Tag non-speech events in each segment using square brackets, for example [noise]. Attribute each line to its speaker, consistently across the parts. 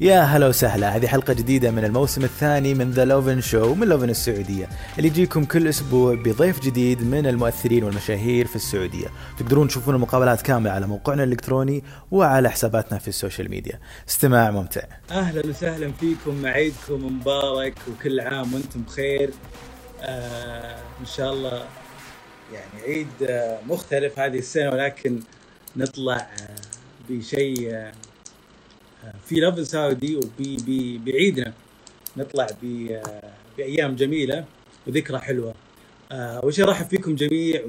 Speaker 1: يا هلا وسهلا. هذه حلقة جديدة من الموسم الثاني من The لوفن Show من لوفن السعودية. اللي يجيكم كل أسبوع بضيف جديد من المؤثرين والمشاهير في السعودية. تقدرون تشوفون المقابلات كاملة على موقعنا الإلكتروني وعلى حساباتنا في ال social media. استماع ممتع.
Speaker 2: أهلا وسهلا فيكم عيدكم مبارك وكل عام وأنتم بخير. آه إن شاء الله يعني عيد آه مختلف هذه السنة ولكن نطلع آه بشيء آه، في لفل سعودي وبي بي بعيدنا نطلع بأيام جميلة وذكرى حلوة. آه، أول شيء أرحب فيكم جميع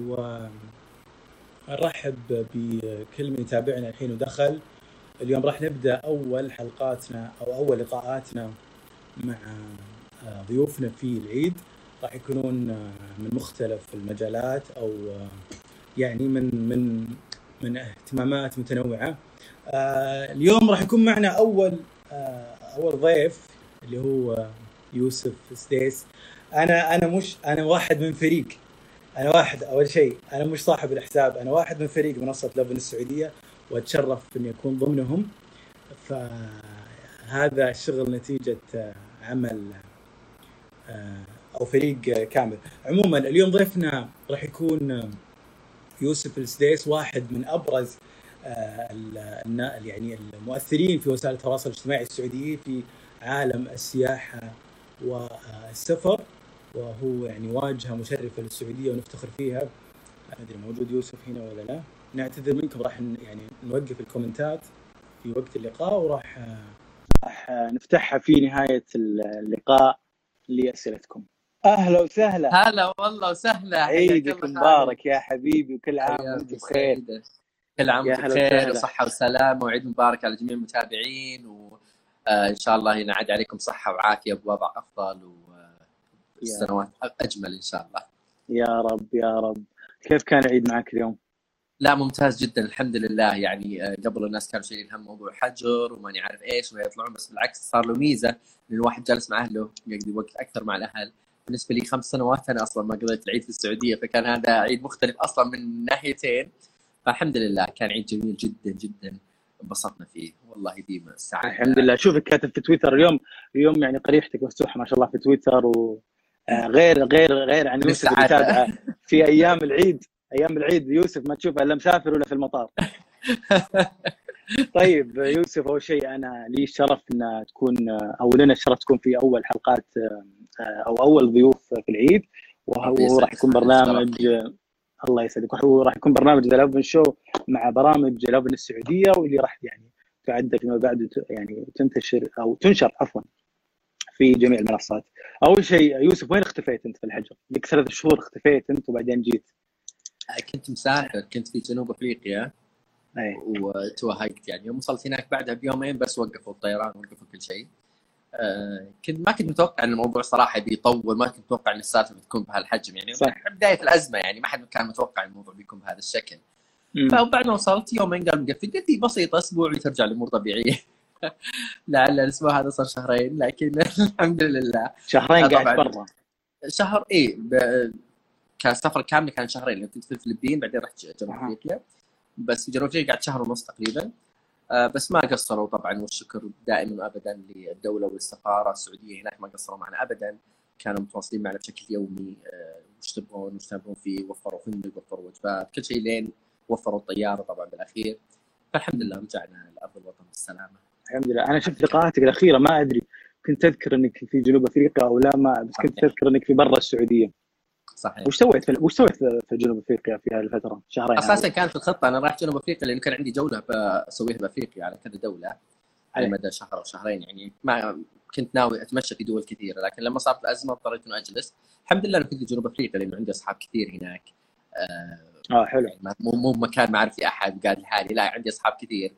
Speaker 2: ونرحب بكل من يتابعنا الحين ودخل. اليوم راح نبدأ أول حلقاتنا أو أول لقاءاتنا مع آه، ضيوفنا في العيد. راح يكونون آه، من مختلف المجالات أو يعني من من من اهتمامات متنوعة. اليوم راح يكون معنا أول آه، أول ضيف اللي هو آه، يوسف سديس أنا أنا مش أنا واحد من فريق. أنا واحد أول شيء أنا مش صاحب الحساب. أنا واحد من فريق منصة لبن السعودية وأتشرف اني اكون ضمنهم. فهذا الشغل نتيجة آه، عمل آه، أو فريق آه، كامل. عموما اليوم ضيفنا راح يكون آه، يوسف السديس واحد من أبرز آه، يعني المؤثرين في وسائل التواصل الاجتماعي السعوديين في عالم السياحة والسفر وهو يعني واجهة مشرفة للسعودية ونفتخر فيها. ما أدري موجود يوسف هنا ولا لا. نعتذر منكم راح يعني نوقف الكومنتات في وقت اللقاء وراح آه، راح آه، نفتحها في نهاية اللقاء لأسئلتكم. أهلا وسهلا.
Speaker 3: هلا والله وسهلا.
Speaker 2: عيدك مبارك يا حبيبي وكل عام. وأنت بخير.
Speaker 3: كل عام
Speaker 2: يا
Speaker 3: وانت
Speaker 2: هلا
Speaker 3: بخير
Speaker 2: وسهلا.
Speaker 3: وصحة وسلامة وعيد مبارك على جميع المتابعين وإن شاء الله ينعاد عليكم صحة وعافية بوضع أفضل والسنوات أجمل إن شاء الله.
Speaker 2: يا رب يا رب. كيف كان العيد معك اليوم؟
Speaker 3: لا ممتاز جدا الحمد لله. يعني آه، قبل الناس كانوا شايلين هم موضوع حجر وماني عارف إيش وما يطلعون بس بالعكس صار له ميزة إن الواحد جالس مع أهله يقضي وقت أكثر مع الأهل. بالنسبة لي خمس سنوات أنا أصلا ما قضيت العيد في السعودية فكان هذا عيد مختلف أصلا من ناحيتين. فالحمد لله كان عيد جميل جدا جدا انبسطنا فيه. والله ديما السعاده
Speaker 2: الحمد لله. شوفك كاتب في تويتر اليوم اليوم يعني قريحتك مفتوحة ما شاء الله في تويتر و آه، غير غير عن يوسف اللي
Speaker 3: بالسعادة.
Speaker 2: تابعه في أيام العيد أيام العيد يوسف ما تشوفه إلا مسافر ولا في المطار. [laughs] طيب يوسف أول شيء أنا لي الشرف إن تكون أو لنا الشرف تكون في أول حلقات آه، أو أول ضيوف في العيد وهو. راح يكون برنامج الله يسعدك وهو راح يكون برنامج ذا لوفن شو مع برامج لوفن السعودية واللي راح يعني تعد فيما بعد يعني تنتشر أو تنشر عفوا في جميع المنصات. أول شيء يوسف وين اختفيت أنت في الحجر؟ لك ثلاث شهور اختفيت أنت وبعدين جيت.
Speaker 3: كنت مسافر كنت في جنوب أفريقيا
Speaker 2: اي
Speaker 3: وتوهقت يعني يوم وصلت هناك بعدها بيومين بس وقفوا الطيران وقفوا كل شيء كنت ما كنت متوقع إن الموضوع صراحة بيطول ما كنت متوقع إن السالفة بتكون بهالحجم يعني
Speaker 2: صح.
Speaker 3: بداية الأزمة يعني ما حد كان متوقع الموضوع بيكون بهذا الشكل. فبعد ما وصلت يومين قال مقفل قلت لي بسيطه أسبوع وترجع الأمور طبيعية [laughs] لعل الأسبوع هذا صار شهرين لكن [laughs] الحمد لله
Speaker 2: شهرين
Speaker 3: آه،
Speaker 2: قاعد. برا.
Speaker 3: شهر إيه ب... كسفر كامل كان شهرين كنت في الفلبين بعدين رحت جنوب. أفريقيا بس في جنوب أفريقيا قعدت شهر ونص تقريبا آه بس ما قصروا طبعا والشكر دائما وابدا للدولة والسفاره السعودية هناك ما قصروا معنا ابدا كانوا متواصلين معنا بشكل يومي آه، وش تبغون وش تبغون فيه وفروا فندق وفروا وجبات كل شيء لين وفروا الطيارة طبعا بالأخير فالحمد لله رجعنا لارض الوطن بالسلامة
Speaker 2: الحمد لله أنا شفت لقاءاتك الأخيرة ما أدري كنت تذكر إنك في جنوب أفريقيا أو لا ما بس كنت. تذكر إنك في برا السعودية.
Speaker 3: صحيح.
Speaker 2: وش سويت في وش سويت في في جنوب أفريقيا في هذه الفترة؟ شهرين
Speaker 3: أساسا كانت الخطة أنا رايح جنوب أفريقيا لأنه كان عندي جولة بسويها بأفريقيا على كذا دولة على. مدى شهر أو شهرين يعني ما كنت ناوي أتمشى في دول كثيرة لكن لما صارت الأزمة اضطريت انه أجلس. الحمد لله انه كنت في جنوب أفريقيا لأنه عندي أصحاب كثير هناك. آه
Speaker 2: آه حلو.
Speaker 3: يعني مو مو مكان ما أعرف فيه أحد وقاعد لحالي لا عندي أصحاب كثير.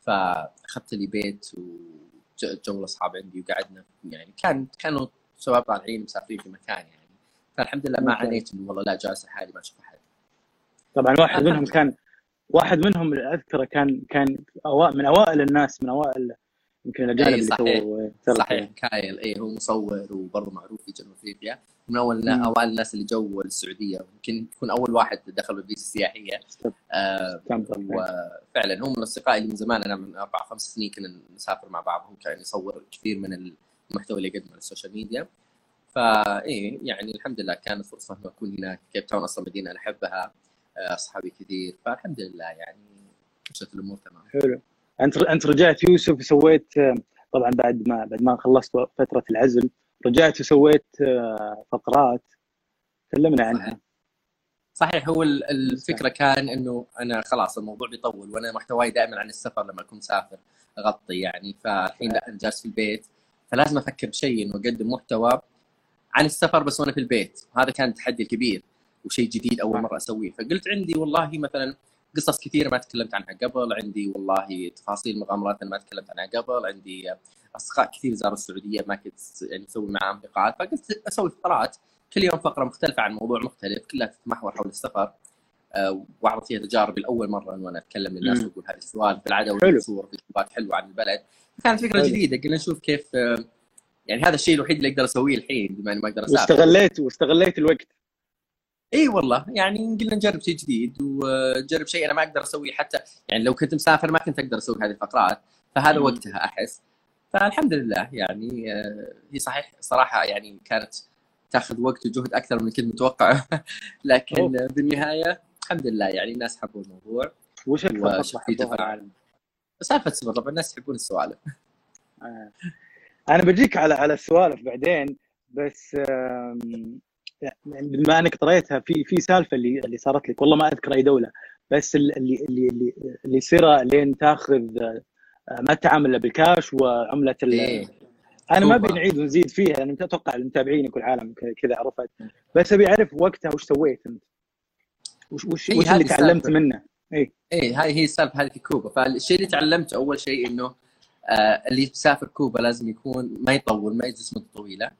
Speaker 3: فأخذت لي بيت وجو أصحاب عندي وقعدنا يعني كان كانوا شباب طالعين مسافرين في مكان يعني. فالحمد لله ما. عانيت انه والله لا جالس لحالي ما أشوف أحد.
Speaker 2: طبعا واحد منهم كان واحد منهم اللي أذكره كان كان من أوائل الناس من أوائل يمكن الأجانب
Speaker 3: إيه،
Speaker 2: اللي
Speaker 3: صحيح.
Speaker 2: سووا سرقة.
Speaker 3: صحيح كايل. اي هو مصور وبرضه معروف في جنوب أفريقيا. من أول
Speaker 2: مم.
Speaker 3: أوائل الناس اللي جو السعودية. يمكن يكون أول واحد دخل بالفيزا السياحية. آه
Speaker 2: كان
Speaker 3: وفعلا هو من أصدقائي اللي من زمان. أنا من أربع خمس سنين كنا نسافر مع بعض. هو كان يصور كثير من المحتوى اللي يقدمه على ال social media. فايه يعني الحمد لله كانت فرصه إنه أكون هناك. كيب تاون أصلا مدينة أنا أحبها آه، أصحابي كثير فالحمد لله يعني مشت الأمور تمام.
Speaker 2: حلو. أنت أنت رجعت يوسف وسويت آه، طبعا بعد ما بعد ما خلصت فترة العزل رجعت وسويت آه، فقرات. كلمنا عنها.
Speaker 3: صحيح هو ال- الفكرة كان إنه أنا خلاص الموضوع بيطول وأنا محتواي دائما عن السفر لما أكون مسافر أغطي يعني. فالحين لا أنا جالس في البيت فلازم أفكر بشيء إنه أقدم محتوى عن السفر بس وأنا في البيت. هذا كان التحدي الكبير وشيء جديد أول مرة أسويه. فقلت عندي والله مثلا قصص كثيرة ما تكلمت عنها قبل. عندي والله تفاصيل مغامرات أنا ما تكلمت عنها قبل. عندي اصدقاء كثير زاروا السعودية ما كنت يعني أسوي معاهم لقاءات. فقلت أسوي فقرات كل يوم فقرة مختلفة عن موضوع مختلف. كلها تتمحور حول السفر. آه، واعرض فيها تجاربي لأول مرة إنه أنا أتكلم للناس. وأقول هذه السؤال في العاده
Speaker 2: حلو.
Speaker 3: اوريك صور فيديوهات حلوة عن البلد. كانت فكرة
Speaker 2: حلو.
Speaker 3: جديدة. قلنا نشوف كيف آه، يعني هذا الشيء الوحيد اللي أقدر أسويه الحين بما إني ما أقدر أسافر.
Speaker 2: واستغليت واستغليت الوقت.
Speaker 3: إي والله يعني قلنا نجرب شيء جديد ونجرب شيء أنا ما أقدر أسويه حتى يعني لو كنت مسافر ما كنت أقدر أسوي هذه الفقرات فهذا
Speaker 2: مم.
Speaker 3: وقتها أحس. فالحمد لله يعني آه، هي صحيح صراحة يعني كانت تأخذ وقت وجهد أكثر من كنت متوقع. [laughs] لكن
Speaker 2: أوه.
Speaker 3: بالنهاية الحمد لله يعني الناس حبوا الموضوع
Speaker 2: وش
Speaker 3: تفاعل. سالفة طبعا الناس يحبون السوالف.
Speaker 2: آه. أنا بجيك على على السوالف بعدين بس يعني بما إنك طريتها في في سالفة اللي اللي صارت لك والله ما أذكر أي دولة بس اللي اللي اللي اللي يصير لين تاخذ آه، ما تتعامل الا بالكاش وعملة ال...
Speaker 3: إيه.
Speaker 2: أنا ما. أبي نعيد ونزيد فيها أنا أتوقع المتابعينك والعالم كذا عرفت بس أبي أعرف وقتها وش سويت أنت وش وش,
Speaker 3: إيه،
Speaker 2: وش
Speaker 3: هذه
Speaker 2: اللي تعلمت. منه
Speaker 3: إيه هاي هي السالفة هذه في كوبا فالشيء اللي تعلمته أول شيء إنه اللي يسافر كوبا لازم يكون ما يطول ما يجلس مدة طويلة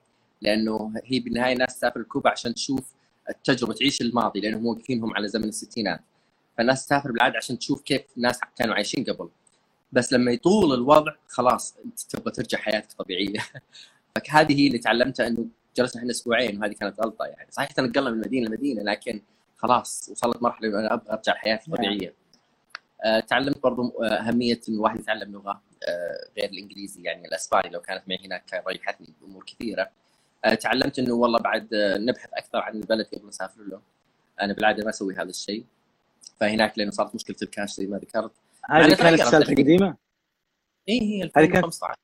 Speaker 3: لأنه هي بالنهاية الناس تسافر كوبا عشان تشوف التجربة تعيش الماضي لأنهم موقفينهم على زمن الستينات. فالناس تسافر بالعادة عشان تشوف كيف الناس كانوا عايشين قبل. بس لما يطول الوضع خلاص أنت تبغى ترجع حياتك طبيعية. [laughs] فهذه هي اللي تعلمتها إنه جلسنا إحنا أسبوعين وهذه كانت غلطة يعني. صحيح تنقلنا من مدينة لمدينة لكن خلاص وصلت مرحلة إنه أنا أبغى أرجع لحياتي الطبيعيه آه، تعلمت برضو آه، أهمية انه الواحد يتعلم لغة آه، غير الإنجليزي يعني الأسباني لو كانت معي هناك كان ريحتني بأمور كثيرة. آه، تعلمت إنه والله بعد آه، نبحث أكثر عن البلد قبل نسافر له. أنا بالعادة ما أسوي هذا الشيء. فهناك لأنه صارت مشكلة الكاش زي ما ذكرت.
Speaker 2: هذه كانت
Speaker 3: الحين.
Speaker 2: القديمة؟
Speaker 3: اي هي
Speaker 2: هذه كانت-
Speaker 3: 2015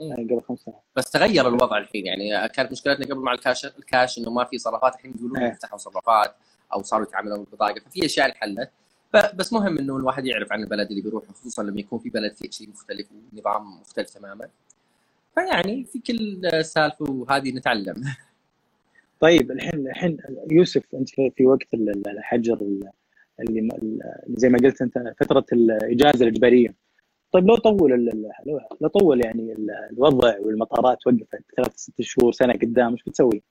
Speaker 2: يعني قبل خمس سنوات
Speaker 3: بس تغير الوضع الحين يعني كانت مشكلتنا قبل مع الكاش الكاش إنه ما في صرافات الحين يقولون
Speaker 2: إيه.
Speaker 3: يفتحوا صرافات أو صاروا يتعاملون بالبطاقه ففي أشياء انحلت بس مهم إنه الواحد يعرف عن البلد اللي بيروح خصوصا لما يكون في بلد فيه شيء مختلف ونظام مختلف تماما. فيعني في كل سالفة وهذه نتعلم.
Speaker 2: طيب الحين الحين يوسف أنت في في وقت ال- ال- الحجر ال- اللي زي ما قلت أنت فترة الإجازة الإجبارية. طيب لو طول لو طول يعني ال- الوضع والمطارات وقفت ثلاث ست شهور سنة قدام إيش بتسوي؟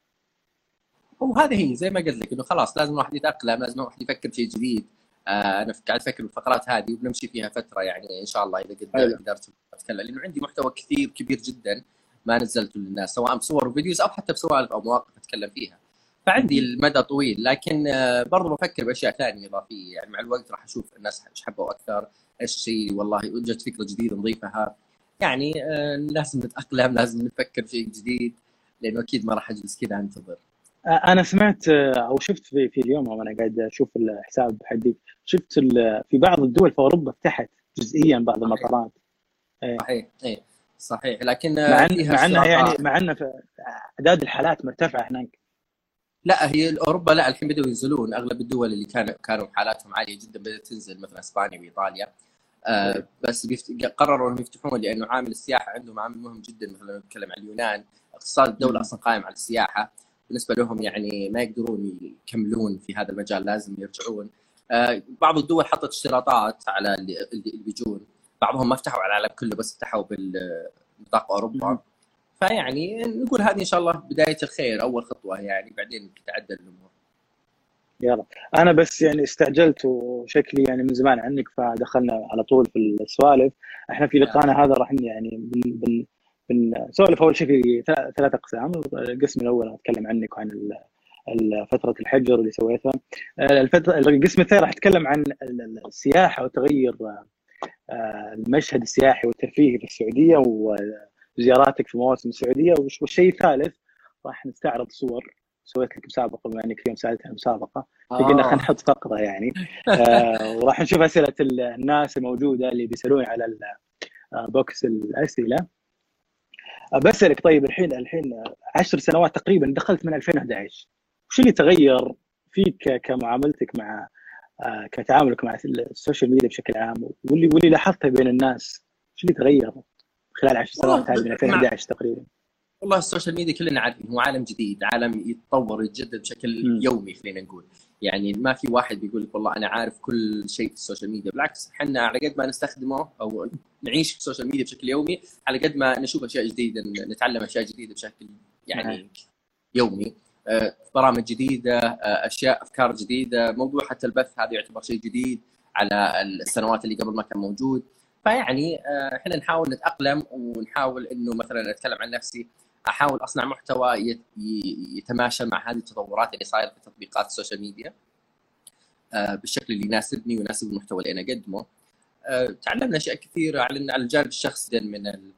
Speaker 3: وهذه هي زي ما قلت لك إنه خلاص لازم الواحد يتأقلم لازم الواحد يفكر بشيء جديد. آه أنا قاعد أفكر بالفقرات هذه وبنمشي فيها فترة يعني إن شاء الله إذا قد-
Speaker 2: حلو.
Speaker 3: قدرت أتكلم. لأنه عندي محتوى كثير كبير جدا ما نزلته للناس سواء بصور وفيديوز أو حتى بسوالف أو مواقف أتكلم فيها. فعندي المدى طويل لكن آه، برضو بفكر بأشياء ثانية إضافية. يعني مع الوقت راح أشوف الناس إيش حبوا أكثر إيش الشيء والله وجدت فكرة جديدة نضيفها. يعني آه، لازم نتأقلم لازم نفكر بشيء جديد لأنه أكيد ما راح أجلس كذا أنتظر.
Speaker 2: أنا سمعت أو شفت في, في اليوم وأنا قاعد أشوف الحساب حقك شفت في بعض الدول في أوروبا فتحت جزئيا بعض المطارات.
Speaker 3: صحيح اي صحيح. لكن
Speaker 2: مع
Speaker 3: آه،
Speaker 2: أنها يعني. مع أن أعداد الحالات مرتفعة هناك.
Speaker 3: لا هي أوروبا لا الحين بدأوا ينزلون. أغلب الدول اللي كانوا كانوا حالاتهم عالية جدا بدأت تنزل مثلا إسبانيا وإيطاليا. آه بس بيفت... قرروا إنهم يفتحون لأنه عامل السياحة عندهم عامل مهم جدا. مثلا نتكلم عن اليونان. اقتصاد
Speaker 2: الدولة.
Speaker 3: أصلا قائم على السياحة. بالنسبة لهم يعني ما يقدرون يكملون في هذا المجال لازم يرجعون. آه بعض الدول حطت اشتراطات على اللي, بيجون بعضهم ما فتحوا على العالم كله بس فتحوا بالنطاق
Speaker 2: أوروبا.
Speaker 3: فيعني نقول هذه إن شاء الله بداية الخير أول خطوة يعني بعدين تتعدل الأمور.
Speaker 2: يلا. أنا بس يعني استعجلت وشكلي يعني من زمان عنك فدخلنا على طول في السوالف. إحنا في لقاءنا هذا راح يعني بن بن بنسولف أول شيء في ثلاث أقسام. القسم الأول أتكلم عنك وعن فترة الحجر اللي سويتها. الفترة القسم الثاني راح أتكلم عن السياحة وتغير آه، المشهد السياحي والترفيهي في السعودية وزياراتك في مواسم السعودية. والشيء الثالث راح نستعرض صور. سويت لك مسابقة بما إنك اليوم سالتها مسابقة. آه. قلنا خلينا نحط فقرة يعني. آه وراح نشوف أسئلة الناس الموجودة اللي بيسالون على box الأسئلة. آه، بسألك طيب الحين الحين 10 سنوات تقريبا دخلت من 2011 وش اللي تغير فيك كمعاملتك مع آه، كتعاملك مع ال social media بشكل عام؟ واللي واللي لاحظته بين الناس وش اللي تغير خلال 10 سنوات هذه من 2011 تقريبا؟
Speaker 3: والله ال social media كلنا عارفين هو عالم جديد عالم يتطور ويتجدد بشكل م. يومي خلينا نقول يعني ما في واحد بيقول لك والله أنا عارف كل شيء في ال social media بالعكس إحنا على قد ما نستخدمه أو نعيش في ال social media بشكل يومي على قد ما نشوف أشياء جديدة نتعلم أشياء جديدة بشكل يعني نعم. يومي آه، برامج جديدة آه، أشياء أفكار جديدة موضوع حتى البث هذا يعتبر شيء جديد على السنوات اللي قبل ما كان موجود فيعني آه، إحنا نحاول نتأقلم ونحاول إنه مثلا أتكلم عن نفسي أحاول أصنع محتوى يتماشى مع هذه التطورات اللي صايرة في تطبيقات السوشيال ميديا بالشكل اللي يناسبني ويناسب المحتوى اللي أنا أقدمه. تعلمنا أشياء كثيرة على الجانب الشخصي من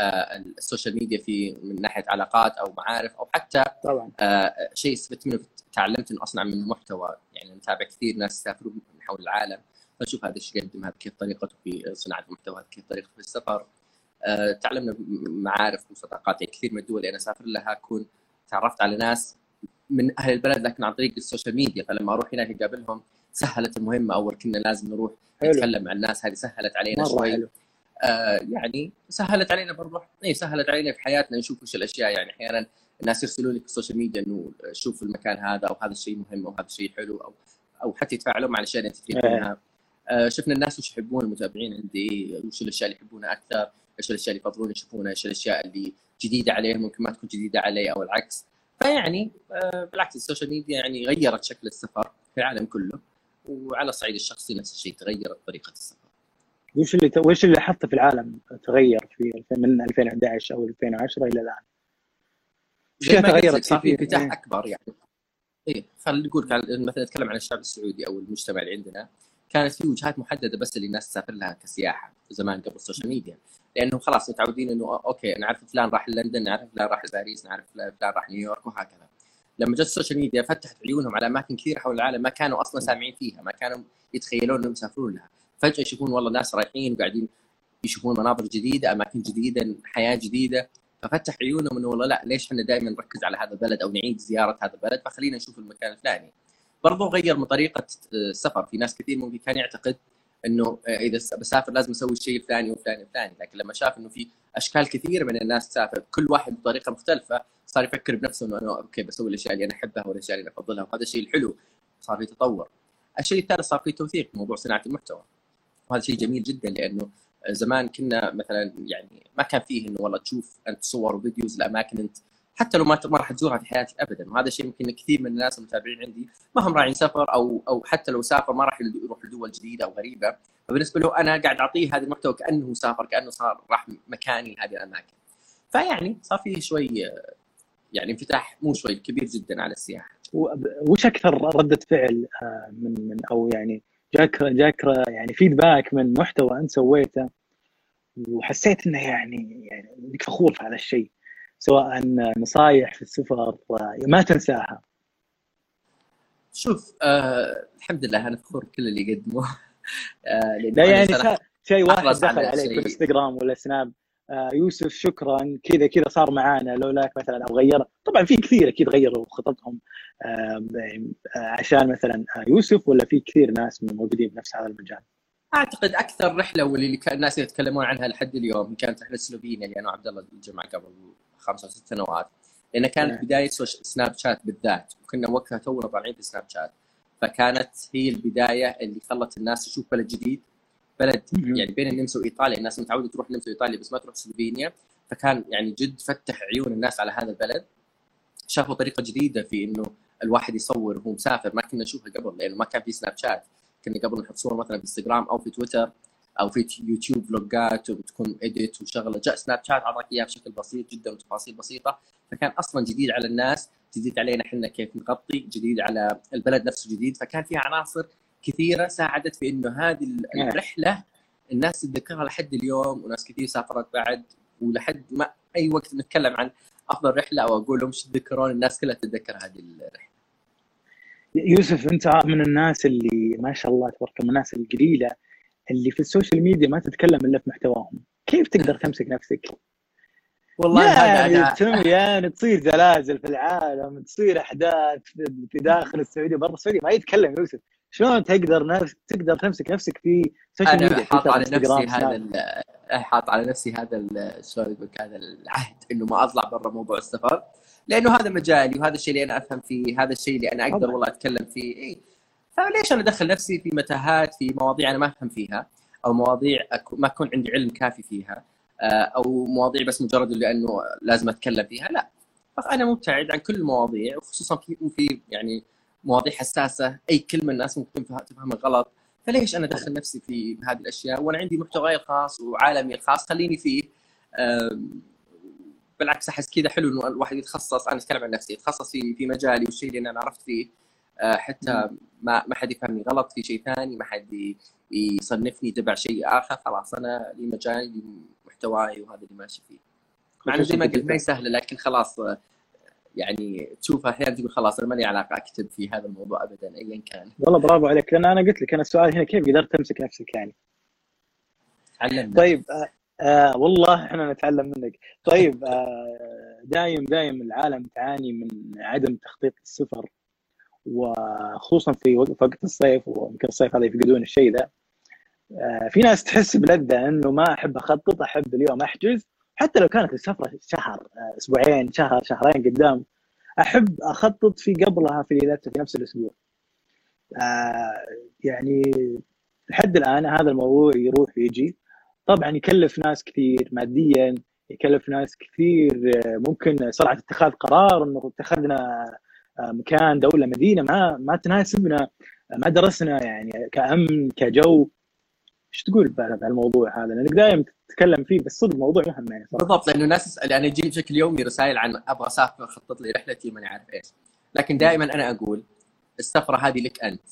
Speaker 3: آه، ال social media في من ناحية علاقات أو معارف أو حتى
Speaker 2: طبعا.
Speaker 3: آه، شيء استفدت منه تعلمت إنه أصنع من محتوى. يعني نتابع كثير ناس يسافرون من حول العالم فنشوف هذا إيش يقدم هذا كيف طريقته في صناعة المحتوى هذا كيف طريقته في السفر. آه، تعلمنا معارف وصداقات يعني كثير من الدول اللي أنا أسافر لها اكون تعرفت على ناس من أهل البلد لكن عن طريق ال social media. فلما أروح هناك أقابلهم سهلت المهمه أول كنا لازم نروح نتكلم مع الناس هذه سهلت علينا شوي. حلو. آه يعني سهلت علينا برضه اي سهلت علينا في حياتنا نشوف وش الأشياء. يعني أحيانا الناس يرسلوا لك في ال social media إنه شوف المكان هذا أو هذا الشيء مهم أو هذا الشيء حلو أو أو حتى يتفاعلوا مع الأشياء اللي أنت تحبونها آه شفنا الناس وش يحبون المتابعين عندي وش الأشياء اللي يحبونها أكثر. إيش الأشياء اللي يفضلون يشوفونها؟ إيش الأشياء اللي جديدة عليهم ممكن ما تكون جديدة علي أو العكس؟ فيعني آه بالعكس ال social media يعني غيرت شكل السفر في العالم كله وعلى الصعيد الشخصي نفس الشيء تغيرت طريقة السفر.
Speaker 2: وش اللي وش اللي لاحظته في العالم تغير في من 2011 أو 2010 إلى الآن؟
Speaker 3: اشياء تغيرت صار في انفتاح إيه. أكبر يعني. إيه خلينا نقول مثلا نتكلم عن الشعب السعودي أو المجتمع اللي عندنا كانت في وجهات محددة بس اللي الناس تسافر لها كسياحة زمان قبل ال social media. لأنه خلاص متعودين إنه okay نعرف فلان راح لندن نعرف فلان راح لباريس نعرف فلان راح نيويورك وهكذا. لما جت ال social media فتحت عيونهم على أماكن كثيرة حول العالم ما كانوا أصلا سامعين فيها ما كانوا يتخيلون إنهم يسافرون لها. فجأة يشوفون والله ناس رايحين وقاعدين يشوفون مناظر جديدة أماكن جديدة حياة جديدة. ففتح عيونهم إنه والله لا ليش إحنا دائما نركز على هذا البلد أو نعيد زيارة هذا البلد؟ فخلينا نشوف المكان الفلاني. برضو غير من طريقة السفر. في ناس كثير ممكن كان يعتقد إنه إذا بسافر لازم أسوي الشيء الفلاني والفلاني والفلاني لكن لما شاف إنه في أشكال كثيرة من الناس تسافر كل واحد بطريقة مختلفة صار يفكر بنفسه إنه أنا okay بسوي الأشياء اللي أنا أحبها والأشياء اللي أنا أفضلها وهذا الشيء الحلو صار في تطور الشيء الثالث صار في توثيق موضوع صناعة المحتوى. وهذا شيء جميل جدا لأنه زمان كنا مثلا يعني ما كان فيه إنه والله تشوف أنت صور و videos لاماكن انت حتى لو ما ما راح تزورها في حياتك ابدا. وهذا الشيء يمكن كثير من الناس المتابعين عندي ما هم راعيين سفر أو أو حتى لو سافر ما راح يروح لدول جديدة أو غريبة. فبالنسبة له أنا قاعد أعطيه هذا المحتوى كأنه سافر كأنه صار راح مكاني لهذه الأماكن. فيعني صار فيه شوي يعني انفتاح مو شوي كبير جدا على السياحة.
Speaker 2: وش أكثر ردة فعل آه، من من أو يعني جاك جاك يعني فيدباك من محتوى أنت سويته وحسيت إنه يعني يعني إنك فخور في هذا الشيء؟ سواء نصايح في السفر ما تنساها.
Speaker 3: شوف آه الحمد لله أنا فخور بكل اللي يقدمه [laughs]
Speaker 2: آه لا يعني شيء واحد دخل عليك في انستغرام ولا سناب آه يوسف شكرا كذا كذا صار معانا لولاك مثلا أو غير. طبعا في كثير أكيد غيروا خططهم آه عشان مثلا يوسف ولا في كثير ناس موجودين بنفس هذا المجال.
Speaker 3: أعتقد أكثر رحلة واللي كان الناس يتكلمون عنها لحد اليوم كانت رحلة سلوفينيا اللي أنا وعبد الله الجمعة قبل خمس أو ست سنوات. لأن كانت نعم. بداية سناب شات بالذات. وكنا وقتها تونا طالعين في سناب شات. فكانت هي البداية اللي خلت الناس تشوف بلد جديد. بلد يعني بين النمسا وإيطاليا. الناس متعودة تروح النمسا وإيطاليا بس ما تروح سلوفينيا. فكان يعني جد فتح عيون الناس على هذا البلد. شافوا طريقة جديدة في إنه الواحد يصور وهو مسافر. ما كنا نشوفها قبل لأنه ما كان في سناب شات. كنا قبل نحط صور مثلا في انستغرام أو في تويتر أو في يوتيوب vlogات وتكون edit وشغلة جاء سناب شات اعطاك إياها بشكل بسيط جدا وتفاصيل بسيطة فكان أصلا جديد على الناس جديد علينا إحنا كيف نغطي جديد على البلد نفسه جديد فكان فيها عناصر كثيرة ساعدت في إنه هذه. الرحلة الناس تتذكرها لحد اليوم وناس كثير سافرت بعد ولحد ما أي وقت نتكلم عن أفضل رحلة أو أقول لهم إيش تتذكرون الناس كلها تتذكر هذه الرحلة
Speaker 2: يوسف أنت من الناس اللي ما شاء الله تبارك من الناس القليلة اللي في ال social media ما تتكلم إلا في محتواهم. كيف تقدر تمسك نفسك؟
Speaker 3: والله
Speaker 2: يعني
Speaker 3: هذا
Speaker 2: تم يعني تصير زلازل في العالم تصير أحداث في داخل السعودية برا السعودية ما يتكلم يوسف. شلون تقدر نفس تقدر تمسك نفسك في ال
Speaker 3: social أنا
Speaker 2: ميديا
Speaker 3: حاط على نفسي هذا حاط على نفسي هذا شلون أقول لك هذا العهد إنه ما أطلع برا موضوع السفر. لأنه هذا مجالي وهذا الشيء اللي أنا أفهم فيه هذا الشيء اللي أنا
Speaker 2: أقدر.
Speaker 3: والله أتكلم فيه. إيه. فليش أنا أدخل نفسي في متاهات في مواضيع أنا ما أفهم فيها أو مواضيع ما يكون عندي علم كافي فيها آه، أو مواضيع بس مجرد لأنه لازم أتكلم فيها؟ لا. فانا مبتعد عن كل المواضيع وخصوصا في في يعني مواضيع حساسة أي كلمة الناس ممكن تفهم- تفهمها غلط. فليش أنا أدخل نفسي في هذه الأشياء؟ وأنا عندي محتواي الخاص وعالمي الخاص خليني فيه. بالعكس أحس كذا حلو إنه الواحد يتخصص. أنا أتكلم عن نفسي يتخصص في في مجالي والشيء اللي أنا عرفت فيه آه، حتى ما ما حد يفهمني غلط في شيء ثاني ما حد يصنفني تبع شيء آخر خلاص أنا لي مجالي لي محتواي وهذا اللي ماشي فيه. مع إنه زي ما قلت ما هي سهلة لكن خلاص آه، يعني تشوفها أحيانا تقول خلاص أنا مالي علاقة أكتب في هذا الموضوع ابدا ايا كان.
Speaker 2: والله برافو عليك. لأن أنا قلت لك أنا السؤال هنا كيف قدرت تمسك نفسك يعني؟
Speaker 3: علمنا.
Speaker 2: طيب آه والله إحنا نتعلم منك. طيب آه دايم دايم العالم تعاني من عدم تخطيط السفر وخصوصا في وقت الصيف ويمكن الصيف هذا يفقدون الشيء ذا. آه في ناس تحس بلذة إنه ما أحب أخطط أحب اليوم أحجز حتى لو كانت السفرة شهر أسبوعين شهر شهرين قدام أحب أخطط في قبلها في ليلتها في نفس الأسبوع. يعني لحد الآن هذا الموضوع يروح ويجي. طبعا يكلف ناس كثير ماديا يكلف ناس كثير آه، ممكن سرعه اتخاذ قرار إنه اتخذنا آه، مكان دولة مدينة ما ما تناسبنا ما درسنا يعني كأمن كجو. إيش تقول بهذا الموضوع هذا؟ لأنك دائما تتكلم فيه بس صدق موضوع مهم يعني
Speaker 3: بالضبط لأنه الناس أنا يجيني بشكل يومي رسائل عن أبغى أسافر اخطط لي رحلتي ماني عارف إيش. لكن دائما أنا أقول السفرة هذه لك أنت.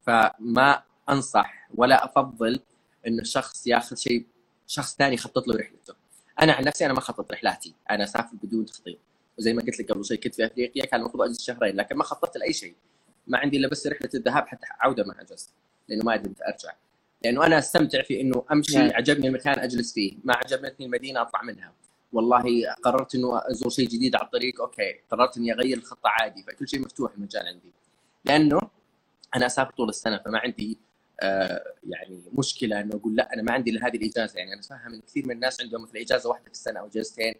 Speaker 3: فما أنصح ولا أفضل إنه الشخص ياخذ شيء شخص ثاني يخطط له رحلته. أنا عن نفسي أنا ما اخطط رحلاتي. أنا اسافر بدون تخطيط وزي ما قلت لك قبل شوي كنت في أفريقيا كان المفروض أجلس شهرين لكن ما خططت لأي شيء. ما عندي إلا بس رحلة الذهاب حتى عوده ما أجلس لأنه ما أدري متى أرجع. لأنه أنا أستمتع في إنه أمشي
Speaker 2: نعم.
Speaker 3: عجبني المكان أجلس فيه. ما عجبتني المدينة أطلع منها. والله قررت إنه أزور شيء جديد على الطريق أوكي. قررت إني أغير الخطة عادي فكل شيء مفتوح المجال عندي. لأنه أنا أسافر طول السنة فما عندي يعني مشكلة إنه أقول لا أنا ما عندي إلا هذه الإجازة. يعني أنا اتفهم إن كثير من الناس عندهم مثل إجازة واحدة في السنة أو إجازتين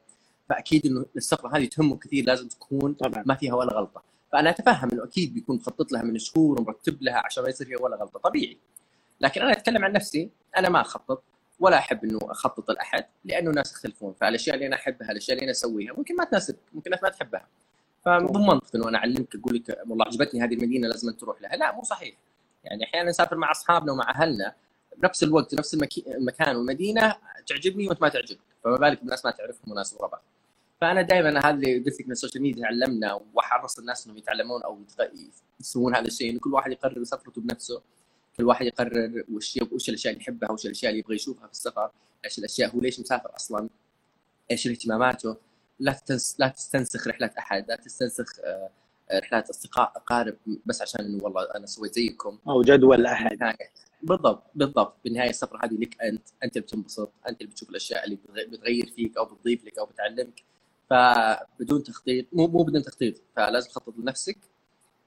Speaker 3: فأكيد إنه السفره هذه تهمهم كثير لازم تكون
Speaker 2: طبعا.
Speaker 3: ما فيها ولا غلطة. فأنا أتفهم إنه أكيد بيكون مخطط لها من شهور ومرتب لها عشان ما يصير فيها ولا غلطة طبيعي. لكن أنا أتكلم عن نفسي أنا ما أخطط ولا أحب إنه أخطط لأحد لأنه الناس يختلفون. فالاشياء اللي أنا أحبها الأشياء اللي أنا أسويها ممكن ما تناسبك ممكن الناس ما تحبها. فمو منطق إنه أنا أعلمك أقول لك والله عجبتني هذه المدينة لازم تروح لها. لا مو صحيح. يعني أحيانا نسافر مع أصحابنا ومع أهلنا بنفس الوقت نفس. المكان والمدينة تعجبني وأنت ما تعجبك فما بالك بالناس ما تعرفهم وناس غرباء فأنا دائما هذا اللي قلت لك من ال social media علمنا واحرص الناس إنهم يتعلمون أو يسوون هذا الشيء إنه كل واحد يقرر سفرته بنفسه كل واحد يقرر وش. وش الأشياء اللي يحبها وش الأشياء اللي يبغى يشوفها في السفر إيش الأشياء هو ليش مسافر أصلا إيش اهتماماته لا تنس... لا تستنسخ رحلة أحد لا تستنسخ آه، رحلات أصدقاء أقارب بس عشان انه والله أنا سويت زيكم.
Speaker 2: أو جدول
Speaker 3: أحد. بالضبط بالضبط. بالنهاية السفره هذه لك أنت. أنت اللي بتنبسط أنت اللي بتشوف الأشياء اللي بتغ- بتغير فيك أو بتضيف لك أو بتعلمك. فبدون تخطيط مو مو بدون تخطيط. فلازم تخطط لنفسك.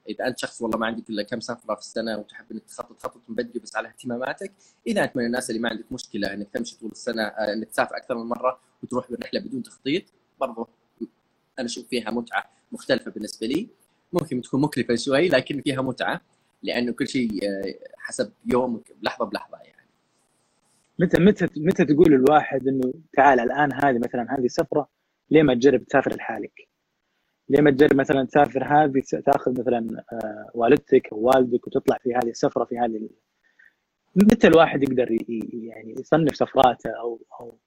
Speaker 3: إذا أنت شخص والله ما عندك إلا كم سفرة في السنة وتحب إنك تخطط تخطط من بدري بس على اهتماماتك. إذا أنت من الناس اللي ما عندك مشكلة إنك تمشي طول السنة آه، إنك تسافر أكثر من مرة وتروح بالرحلة بدون تخطيط برضو أنا أشوف فيها متعة مختلفة بالنسبة لي. ممكن تكون مكلفة شوي لكن فيها متعة لأنه كل شيء آه، حسب يومك لحظه بلحظة يعني.
Speaker 2: متى متى متى تقول الواحد إنه تعال الآن هذه مثلا هذه سفره ليه ما تجرب تسافر لحالك؟ لما تجرب مثلا تسافر هذه تأخذ مثلا آه، والدتك أو والدك وتطلع في هذه السفرة في هذه متى الواحد يقدر يعني يصنف سفراته أو أو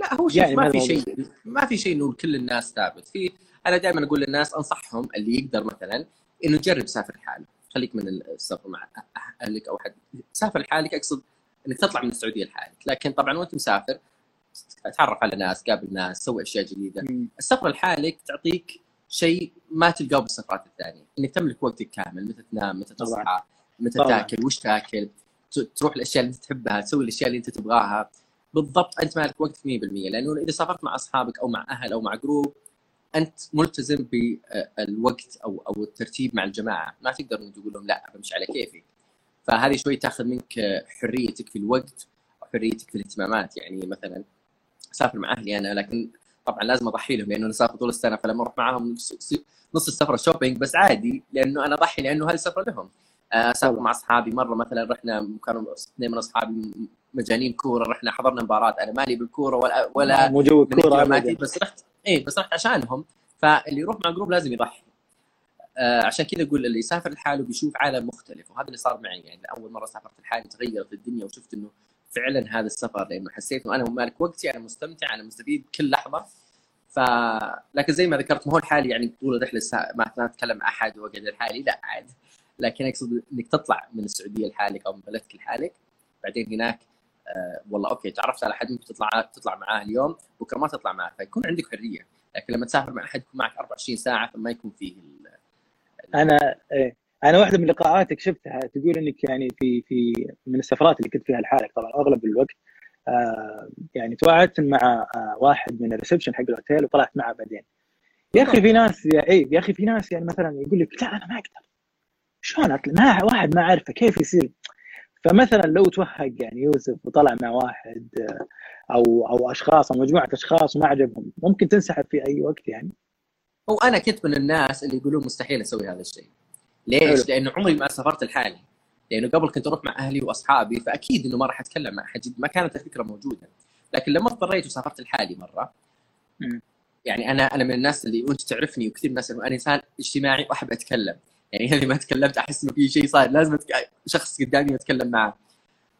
Speaker 3: لا هو شيء يعني ما في شيء ما في شيء انه كل الناس ثابت. في أنا دائما أقول للناس أنصحهم اللي يقدر مثلا إنه يجرب يسافر لحاله. خليك من السفر مع أهلك أو حد. سافر لحالك أقصد إنك تطلع من السعودية لحالك. لكن طبعا وأنت مسافر تعرف على ناس قابل ناس سوي أشياء جديدة. السفره لحالك تعطيك شيء ما تلقاه بالسفرات الثانية. إنك تملك وقتك كامل متى تنام متى تصحى متى طبعا. تاكل وش تاكل تروح الاشياء اللي أنت تحبها تسوي الأشياء اللي أنت تبغاها. بالضبط أنت مالك وقت 100% لأنه إذا سافرت مع أصحابك أو مع أهل أو مع group أنت ملتزم بالوقت أو أو الترتيب مع الجماعة. ما تقدر انك تقول لهم لا بمشي على كيفي. فهذه شوي تاخذ منك حريتك في الوقت وحريتك في الاهتمامات. يعني مثلا أسافر مع أهلي أنا لكن طبعا لازم أضحي لهم لأنه أنا اسافر طول السنة فلما أروح معاهم نص السفره shopping بس عادي لأنه أنا اضحي لأنه هذه السفره لهم. آه، اسافر مع أصحابي. مرة مثلا رحنا كانوا اثنين من أصحابي مجانين كورة رحنا حضرنا مباراة. أنا مالي بالكورة ولا ولا
Speaker 2: مو جو الكورة
Speaker 3: بس رحت اي بس رحت عشانهم. فاللي يروح مع group لازم يضحي. آه عشان كذا أقول اللي يسافر لحاله بيشوف عالم مختلف وهذا اللي صار معي. يعني أول مرة سافرت لحالي تغيرت الدنيا وشفت إنه فعلا هذا السفر لأنه حسيت إنه أنا مالك وقتي أنا مستمتع أنا مستفيد كل لحظة. ف لكن زي ما ذكرت ما هو الحالي يعني طول الرحلة ما أتكلم أحد وأقعد لحالي لا عادي لكن أقصد إنك تطلع من السعودية لحالك أو من بلدك لحالك. بعدين هناك والله أوكي تعرفت على حد ممكن تطلع تطلع معاه اليوم بكرة ما تطلع معاه فيكون عندك حرية لكن لما تسافر مع احد يكون معك 24 ساعة فما يكون فيه ال...
Speaker 2: أنا إيه أنا واحدة من لقاءاتك شفتها تقول إنك يعني في في من السفرات اللي كنت فيها لحالك طبعا أغلب الوقت آه يعني تواعدت مع آه واحد من ال reception حق الاوتيل وطلعت معه بعدين. يا أخي في ناس يا اي يا أخي في ناس يعني مثلا يقول لك لا أنا ما أقدر. شلون أطلع؟ ما واحد ما اعرفه كيف يصير. فمثلا لو توهق يعني يوسف وطلع مع واحد آه، أو أو أشخاص أو مجموعة أشخاص وما عجبهم ممكن تنسحب في أي وقت يعني
Speaker 3: هو أنا كنت من الناس اللي يقولون مستحيل أسوي هذا الشيء ليش؟ حلو. لأنه عمري ما سافرت لحالي لأنه قبل كنت أروح مع أهلي وأصحابي فأكيد إنه ما راح أتكلم مع أحد ما كانت الفكرة موجودة لكن لما اضطريت وسافرت لحالي مرة م. يعني أنا أنا من الناس اللي وأنت تعرفني وكثير ناس أنا إنسان اجتماعي وأحب أتكلم يعني اذا ما تكلمت أحس إنه في شيء صاير. لازم شخص قدامي اتكلم معه.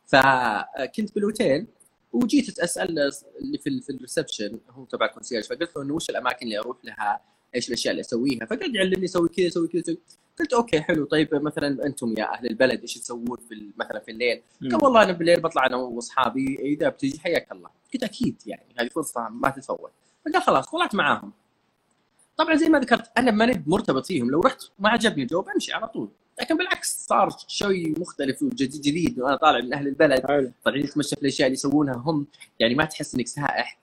Speaker 3: فكنت بالاوتيل وجيت أسأل اللي في في ال reception هو تبع ال concierge فقلت له إنه وش الأماكن اللي أروح لها؟ إيش الأشياء اللي أسويها؟ فقال يعلمني أسوي كذا أسوي كذا قلت okay حلو. طيب مثلا أنتم يا أهل البلد إيش تسوون في مثلا في الليل؟ قال والله أنا بالليل بطلع أنا وأصحابي إذا بتجي حياك الله. قلت أكيد يعني هذه فرصة ما تتفوت. فقال خلاص طلعت معاهم. طبعا زي ما ذكرت أنا ماني مرتبط فيهم. لو رحت ما عجبني الجو بمشي على طول. لكن بالعكس صار شيء مختلف وجديد جديد وأنا طالع من أهل البلد. طالعين نتمشى في الأشياء اللي يسوونها. هم يعني ما تحس إنك سائح.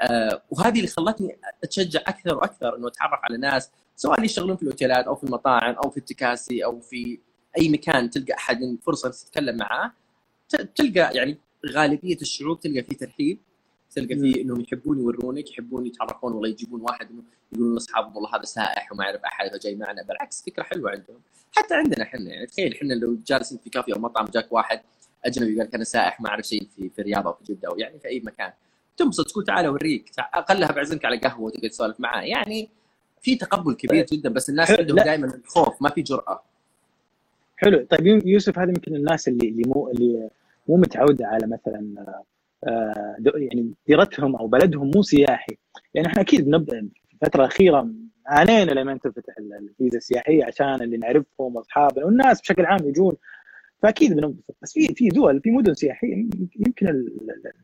Speaker 3: آه وهذه اللي خلتني أتشجع أكثر وأكثر إنه أتعرف على ناس سواء يشتغلون في الأوتيلات أو في المطاعم أو في التكاسي أو في أي مكان تلقى أحد فرصة تتكلم معاه تلقى يعني غالبية الشعوب تلقى فيه ترحيب. تلقى فيه إنهم يحبون يورونك يحبون يتعرفون ولا يجيبون واحد إنه يقولون لأصحابهم والله هذا سائح وما يعرف أحد فجاي معنا بالعكس فكرة حلوة عندهم. حتى عندنا إحنا يعني تخيل إحنا لو جالس أنت في كافي أو مطعم جاك واحد أجنبي قال أنا سائح ما أعرف شيء في في الرياض أو في جدة أو يعني في أي مكان. تنبسط تقول تعال أوريك أقلها بعزمك على قهوة وتقعد تسولف معاه. يعني في تقبل كبير طيب. جدا بس الناس عندهم دائما خوف ما في جرأة.
Speaker 2: حلو. طيب يوسف هذا يمكن الناس اللي اللي مو اللي مو متعودة على مثلا يعني ديرتهم أو بلدهم مو سياحي. يعني إحنا أكيد الفترة الأخيرة عانينا لما تنفتح الفيزا السياحية عشان اللي نعرفهم وأصحابنا والناس بشكل عام يجون. فأكيد بننبسط. بس في في دول في مدن سياحية يمكن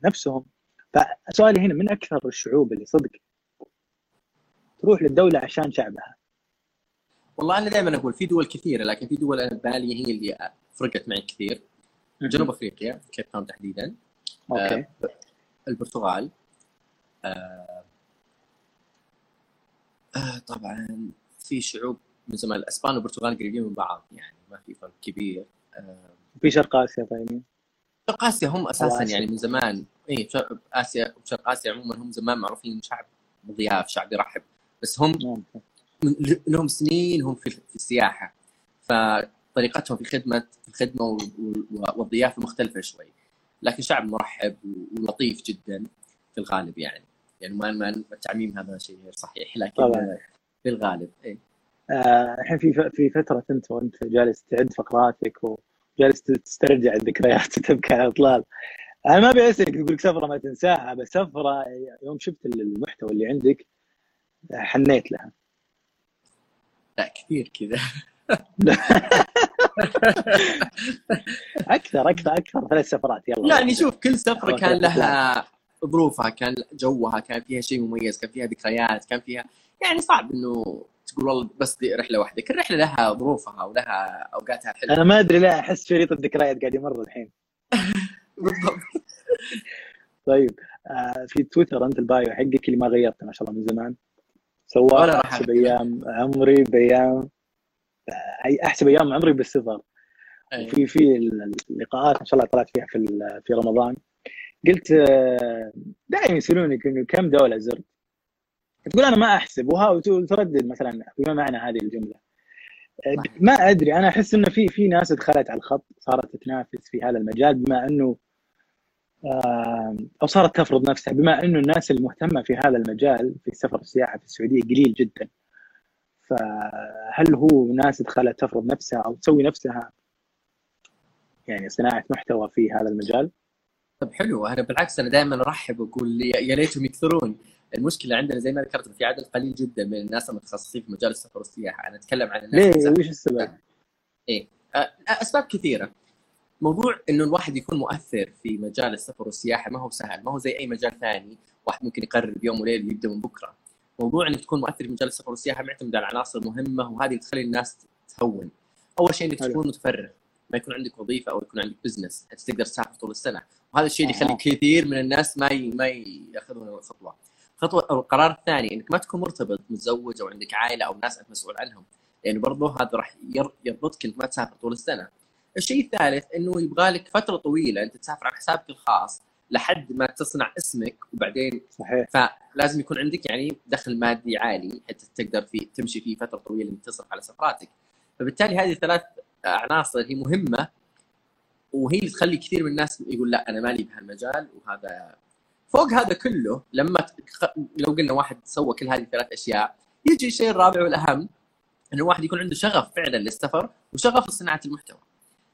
Speaker 2: نفسهم. فسؤالي هنا من أكثر الشعوب اللي صدق تروح للدولة عشان شعبها؟
Speaker 3: والله أنا دائما أقول في دول كثيرة لكن في دول أنا ببالي هي اللي فرقت معي كثير. جنوب أفريقيا كيب تاون تحديدا.
Speaker 2: okay. آه
Speaker 3: البرتغال. آه آه طبعا في شعوب من زمان الأسبان والبرتغال قريبين من بعض يعني ما في فرق كبير.
Speaker 2: آه في شرق آسيا طيب.
Speaker 3: شرق آسيا هم أساسا يعني من زمان. اي شرق آسيا وشرق آسيا عموما هم زمان معروفين شعب ضياف شعب يرحب. بس هم لهم سنين هم في السياحة. فطريقتهم في خدمه الخدمه والضيافة مختلفة شوي. لكن شعب مرحب ولطيف جدا في الغالب يعني. يعني ما التعميم هذا شيء غير صحيح لكن طبعا. بالغالب اي
Speaker 2: آه، الحين في في فترة أنت وأنت جالس تعد فقراتك وجالس تسترجع الذكريات [laughs] وتبكي على الإطلال. أنا ما أبي اسالك تقول سفرة ما تنساها بس سفرة يوم شفت المحتوى اللي عندك حنيت لها.
Speaker 3: لا كثير كذا. [laughs] [laughs]
Speaker 2: أكثر أكثر أكثر. ثلاث سفرات يلا.
Speaker 3: يعني شوف كل
Speaker 2: سفرة.
Speaker 3: كان لها ظروفها كان جوها كان فيها شيء مميز كان فيها ذكريات كان فيها يعني صعب إنه تقول والله بس دي رحلة واحدة. كل رحلة لها ظروفها ولها أوقاتها الحلوة.
Speaker 2: أنا ما أدري لا أحس شريط الذكريات قاعد يمر الحين.
Speaker 3: بالضبط [laughs]
Speaker 2: طيب آه في تويتر أنت البايو حقك اللي ما غيرته ما شاء الله من زمان.
Speaker 3: ولا
Speaker 2: سواه
Speaker 3: راح
Speaker 2: أحسب
Speaker 3: أغير.
Speaker 2: أيام عمري بايام أحسب أيام عمري بالصفر
Speaker 3: أي.
Speaker 2: في في اللقاءات ما شاء الله طلعت فيها في في رمضان. قلت آه، دائما يسالونك انه كم دولة زرت تقول أنا ما أحسب وها وتردد مثلا بما معنى هذه الجملة. آه،. ما أدري أنا أحس إنه في في ناس دخلت على الخط صارت تتنافس في هذا المجال بما إنه آه، أو صارت تفرض نفسها بما إنه الناس المهتمة في هذا المجال في السفر والسياحه في السعودية قليل جدا. فهل هو ناس دخلت تفرض نفسها أو تسوي نفسها يعني صناعة محتوى في هذا المجال؟
Speaker 3: طب حلو أنا بالعكس أنا دائما أرحب وأقول يا ليتهم يكثرون. المشكلة عندنا زي ما ذكرت في عدد قليل جدا من الناس المتخصصين في مجال السفر والسياحة. أنا أتكلم عن الناس
Speaker 2: ليه. وش السبب؟
Speaker 3: أه، أسباب كثيرة. موضوع إنه الواحد يكون مؤثر في مجال السفر والسياحة ما هو سهل ما هو زي أي مجال ثاني. واحد ممكن يقرر بيوم وليلة يبدأ من بكرة. موضوع انك تكون مؤثر في مجال السفر والسياحه معتمد على عناصر مهمة وهذه تخلي الناس تهون. أول شيء
Speaker 2: إنك.
Speaker 3: تكون متفرغ ما يكون عندك وظيفة أو يكون عندك بزنس أنت تقدر تسافر طول السنة. وهذا الشيء اللي يخلي. كثير من الناس ما ي... ما يأخذون الخطوة. الخطوه أو القرار الثاني إنك ما تكون مرتبط متزوج أو عندك عائلة أو ناس أنت مسؤول عنهم. لأنه برضه هذا راح ير- يربطك إنك ما تسافر طول السنة. الشيء الثالث إنه يبغى لك فترة طويلة إنت تسافر على حسابك الخاص. لحد ما تصنع اسمك وبعدين
Speaker 2: صحيح.
Speaker 3: فلازم يكون عندك يعني دخل مادي عالي حتى تقدر في تمشي فيه فترة طويلة انك تصرف على سفراتك فبالتالي هذه ثلاث عناصر هي مهمة وهي اللي تخلي كثير من الناس يقول لا أنا مالي بهالمجال وهذا فوق هذا كله لما لو قلنا واحد سوى كل هذه الثلاث أشياء يجي الشيء الرابع والأهم انه الواحد يكون عنده شغف فعلا للسفر وشغف لصناعة المحتوى.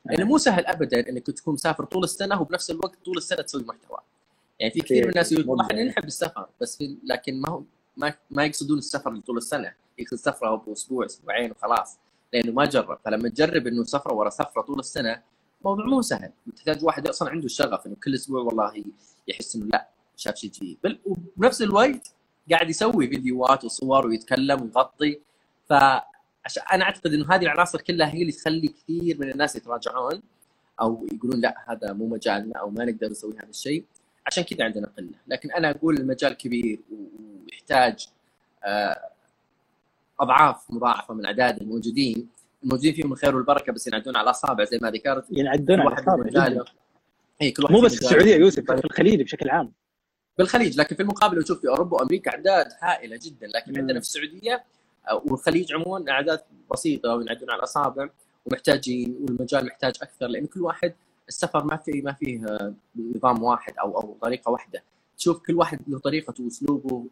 Speaker 3: لأنه مو سهل ابدا إنك تكون مسافر طول السنة وبنفس الوقت طول السنة تسوي محتوى. يعني في كثير من الناس يقول إحنا نحب السفر بس في لكن ما هو ما, ما يقصدون السفر لطول السنة. يقصد سفرة بأسبوع أسبوعين وخلاص. لأنه ما جرب. فلما تجرب إنه سفرة ورا سفرة طول السنة موضوع مو سهل. تحتاج واحد أصلا عنده الشغف إنه كل أسبوع والله يحس إنه لا شاف شيء جديد. بل وبنفس الوقت قاعد يسوي فيديوهات وصور ويتكلم ويغطي. فعشان أنا أعتقد إنه هذه العناصر كلها هي اللي تخلي كثير من الناس يتراجعون أو يقولون لا هذا مو مجالنا أو ما نقدر نسوي هذا الشيء. عشان كذا عندنا قلة. لكن أنا أقول المجال كبير ويحتاج آه، أضعاف مضاعفة من اعداد الموجودين. الموجودين فيهم الخير والبركة بس ينعدون على الاصابع زي ما ذكرت.
Speaker 2: ينعدون على جداً.
Speaker 3: اي كل واحد
Speaker 2: مو بس في. السعودية يوسف في الخليج بشكل عام.
Speaker 3: بالخليج لكن في المقابل لو تشوف في أوروبا وأمريكا أعداد هائلة جدا. لكن. عندنا في السعودية والخليج عموما أعداد بسيطة وينعدون على الأصابع ومحتاجين والمجال محتاج أكثر لأن كل واحد السفر ما فيه ما فيه آه، نظام واحد أو أو طريقة واحدة. تشوف كل واحد له طريقته وأسلوبه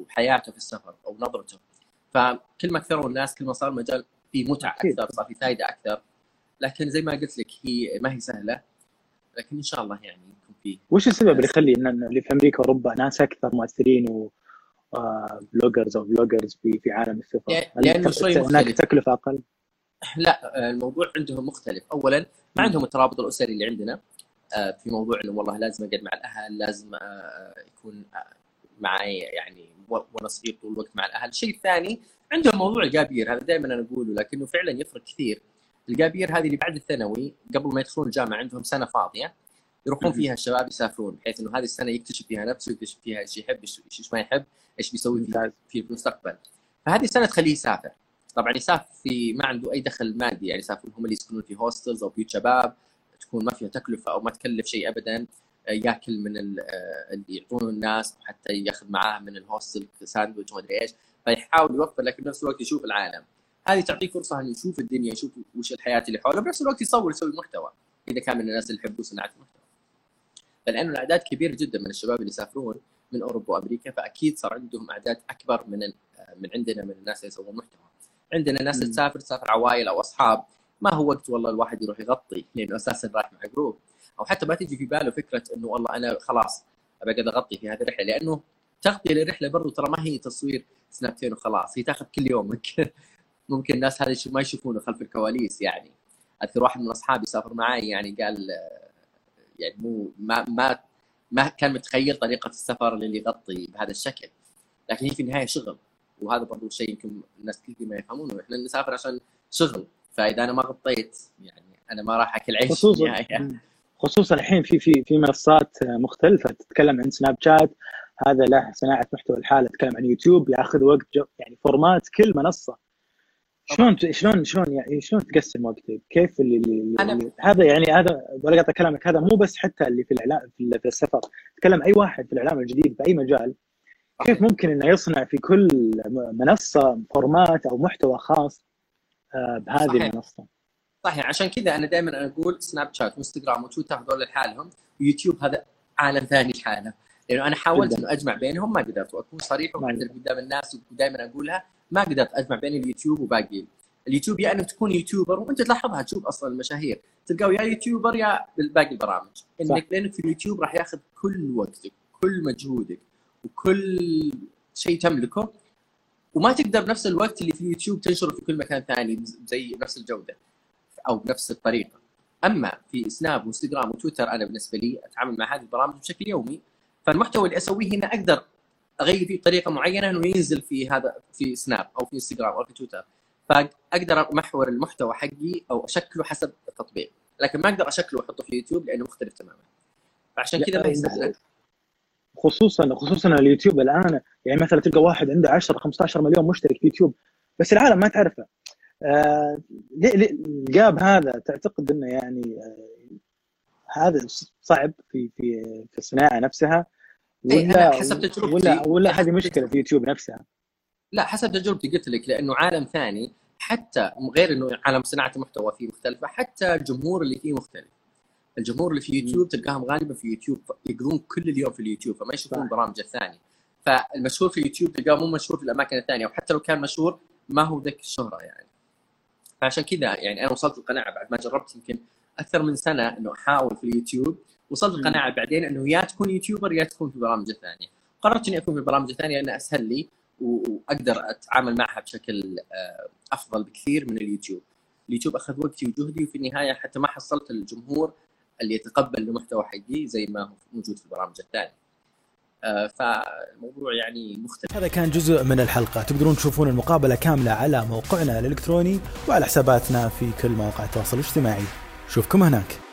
Speaker 3: وحياته في السفر أو نظرته. فكل ما كثروا الناس كل ما صار المجال فيه
Speaker 2: متعة.
Speaker 3: أكثر صار فيه فائده أكثر. لكن زي ما قلت لك هي ما هي سهلة لكن إن شاء الله يعني يكون فيه
Speaker 2: وش السبب اللي يخلي إن اللي في أمريكا وأوروبا ناس أكثر مؤثرين و bloggers أو vloggers في في عالم
Speaker 3: لأنه
Speaker 2: الت-
Speaker 3: شوي
Speaker 2: هناك. تكلفة أقل؟
Speaker 3: لا الموضوع عندهم مختلف. اولا ما عندهم الترابط الأسري اللي عندنا. آه، في موضوع إنه والله لازم أقعد مع الأهل لازم آه، يكون آه، معي يعني وأنا صغير طول الوقت مع الأهل. الشيء الثاني عندهم موضوع ال gap year. هذا دائما أنا أقوله لكنه فعلا يفرق كثير. ال gap year هذه اللي بعد الثانوي قبل ما يدخلون الجامعة عندهم سنة فاضية. يروحون. فيها الشباب يسافرون بحيث إنه هذه السنة يكتشف فيها نفسه يكتشف فيها إيش يحب إيش ما يحب إيش بيسوي في في المستقبل. فهذه السنة تخليه يسافر. طبعا يسافر في ما عنده أي دخل مادي يعني يسافرون هم اللي يسكنون في hostels أو بيوت شباب تكون ما فيها تكلفة أو ما تكلف شيء ابدا آه، يأكل من آه، اللي يعطونه الناس وحتى يأخذ معاه من ال hostel ساندويتش وما أدري إيش فيحاول يوفر لكن بنفس الوقت يشوف العالم. هذه تعطيه فرصة إنه يشوف الدنيا يشوف وش الحياة اللي حوله بنفس الوقت يصور يسوي محتوى إذا كان من الناس اللي يحبوا صناعة المحتوى. لأنه الأعداد كبيرة جدا من الشباب اللي يسافرون من أوروبا وأمريكا فأكيد صار عندهم أعداد أكبر من من عندنا من الناس اللي يسوون محتوى. عندنا ناس تسافر تسافر عوائل أو أصحاب. ما هو وقت والله الواحد يروح يغطي لأنه أساسا رايح مع جروب. أو حتى ما تجي في باله فكرة إنه والله أنا خلاص ابى أقعد أغطي في هذه الرحلة لأنه تغطية للرحلة برضو ترى ما هي تصوير سنابتين وخلاص هي تأخذ كل يومك [laughs] ممكن الناس هذا ما يشوفونه خلف الكواليس يعني. أذكر واحد من أصحابي سافر معي يعني قال يعني مو ما ما ما كان متخيل طريقة السفر اللي يغطي بهذا الشكل. لكن هي في النهاية شغل. وهذا برضو شيء يمكن الناس كثير ما يفهمونه إحنا نسافر عشان شغل. فإذا أنا ما غطيت يعني أنا ما راح أكل عيش
Speaker 2: خصوصا خصوصا الحين في في في منصات مختلفة تتكلم عن سناب شات. هذا له صناعة محتوى الحالة تتكلم عن يوتيوب ياخذ وقت يعني format كل منصة. شلون شلون شلون يعني شلون تقسم وقتك؟ كيف اللي, اللي, أنا... هذا يعني هذا ولا قطع كلامك هذا مو بس حتى اللي في الاعلام في, في السفر تكلم أي واحد في الإعلام الجديد في اي مجال كيف ممكن إنه يصنع في كل منصة format أو محتوى خاص آه، بهذه صحيح. المنصة؟
Speaker 3: صحيح. عشان كذا أنا دائما أقول سناب شات وانستغرام وتويتر هذول لحالهم ويوتيوب هذا عالم ثاني لحاله. لأنه أنا حاولت إنه أجمع بينهم ما قدرت. وأكون صريح ومعترف قدام الناس ودائما أقولها ما قدرت أجمع بين اليوتيوب وباقي. اليوتيوب يا يعني إنك تكون YouTuber وأنت تلاحظها تشوف أصلا المشاهير. تلقاه يا YouTuber يا باقي البرامج. إنك لانك في اليوتيوب راح ياخذ كل وقتك كل مجهودك وكل شيء تملكه. وما تقدر بنفس الوقت اللي في اليوتيوب تنشره في كل مكان ثاني زي نفس الجودة أو بنفس الطريقة. أما في سناب وإنستغرام وتويتر أنا بالنسبة لي أتعامل مع هذه البرامج بشكل يومي. فالمحتوى اللي أسويه هنا أقدر أغير فيه بطريقة معينة إنه ينزل في هذا في سناب أو في انستغرام أو في تويتر فأقدر أمحور المحتوى حقي أو أشكله حسب التطبيق. لكن ما أقدر أشكله وأحطه في يوتيوب لأنه مختلف تماما. فعشان كذا ما يساعدك
Speaker 2: خصوصا خصوصا اليوتيوب الآن يعني مثلا تلقى واحد عنده 10 15 مليون مشترك في يوتيوب بس العالم ما تعرفه. آه الجاب هذا؟ تعتقد إنه يعني آه هذا صعب في في في الصناعة نفسها
Speaker 3: ولا حسب تجربتي.
Speaker 2: ولا ولا هذه مشكلة في يوتيوب نفسها.
Speaker 3: لا حسب تجربتي قلت لك لأنه عالم ثاني حتى غير إنه عالم صناعة المحتوى فيه مختلفة حتى الجمهور اللي فيه مختلف. الجمهور اللي في يوتيوب تلقاهم غالبا في يوتيوب يقضون كل اليوم في اليوتيوب فما يشوفون البرامج الثانية فالمشهور في اليوتيوب تلقاه مو مشهور في الأماكن الثانية وحتى لو كان مشهور ما هو ذاك الشهرة يعني. فعشان كذا يعني أنا وصلت القناعة بعد ما جربت يمكن أكثر من سنة إنه أحاول في اليوتيوب وصلت القناعه بعدين إنه يا تكون YouTuber يا تكون في برامج ثانية. قررت إني أكون في برامج ثانية لأنه أسهل لي وأقدر أتعامل معها بشكل آه، أفضل بكثير من اليوتيوب. اليوتيوب أخذ وقتي وجهدي وفي النهاية حتى ما حصلت الجمهور اللي يتقبل المحتوى حقي زي ما هو موجود في البرامج الثانية. آه، فالموضوع يعني مختلف.
Speaker 1: هذا كان جزء من الحلقة. تقدرون تشوفون المقابلة كاملة على موقعنا الإلكتروني وعلى حساباتنا في كل مواقع التواصل الاجتماعي. شوفكم هناك.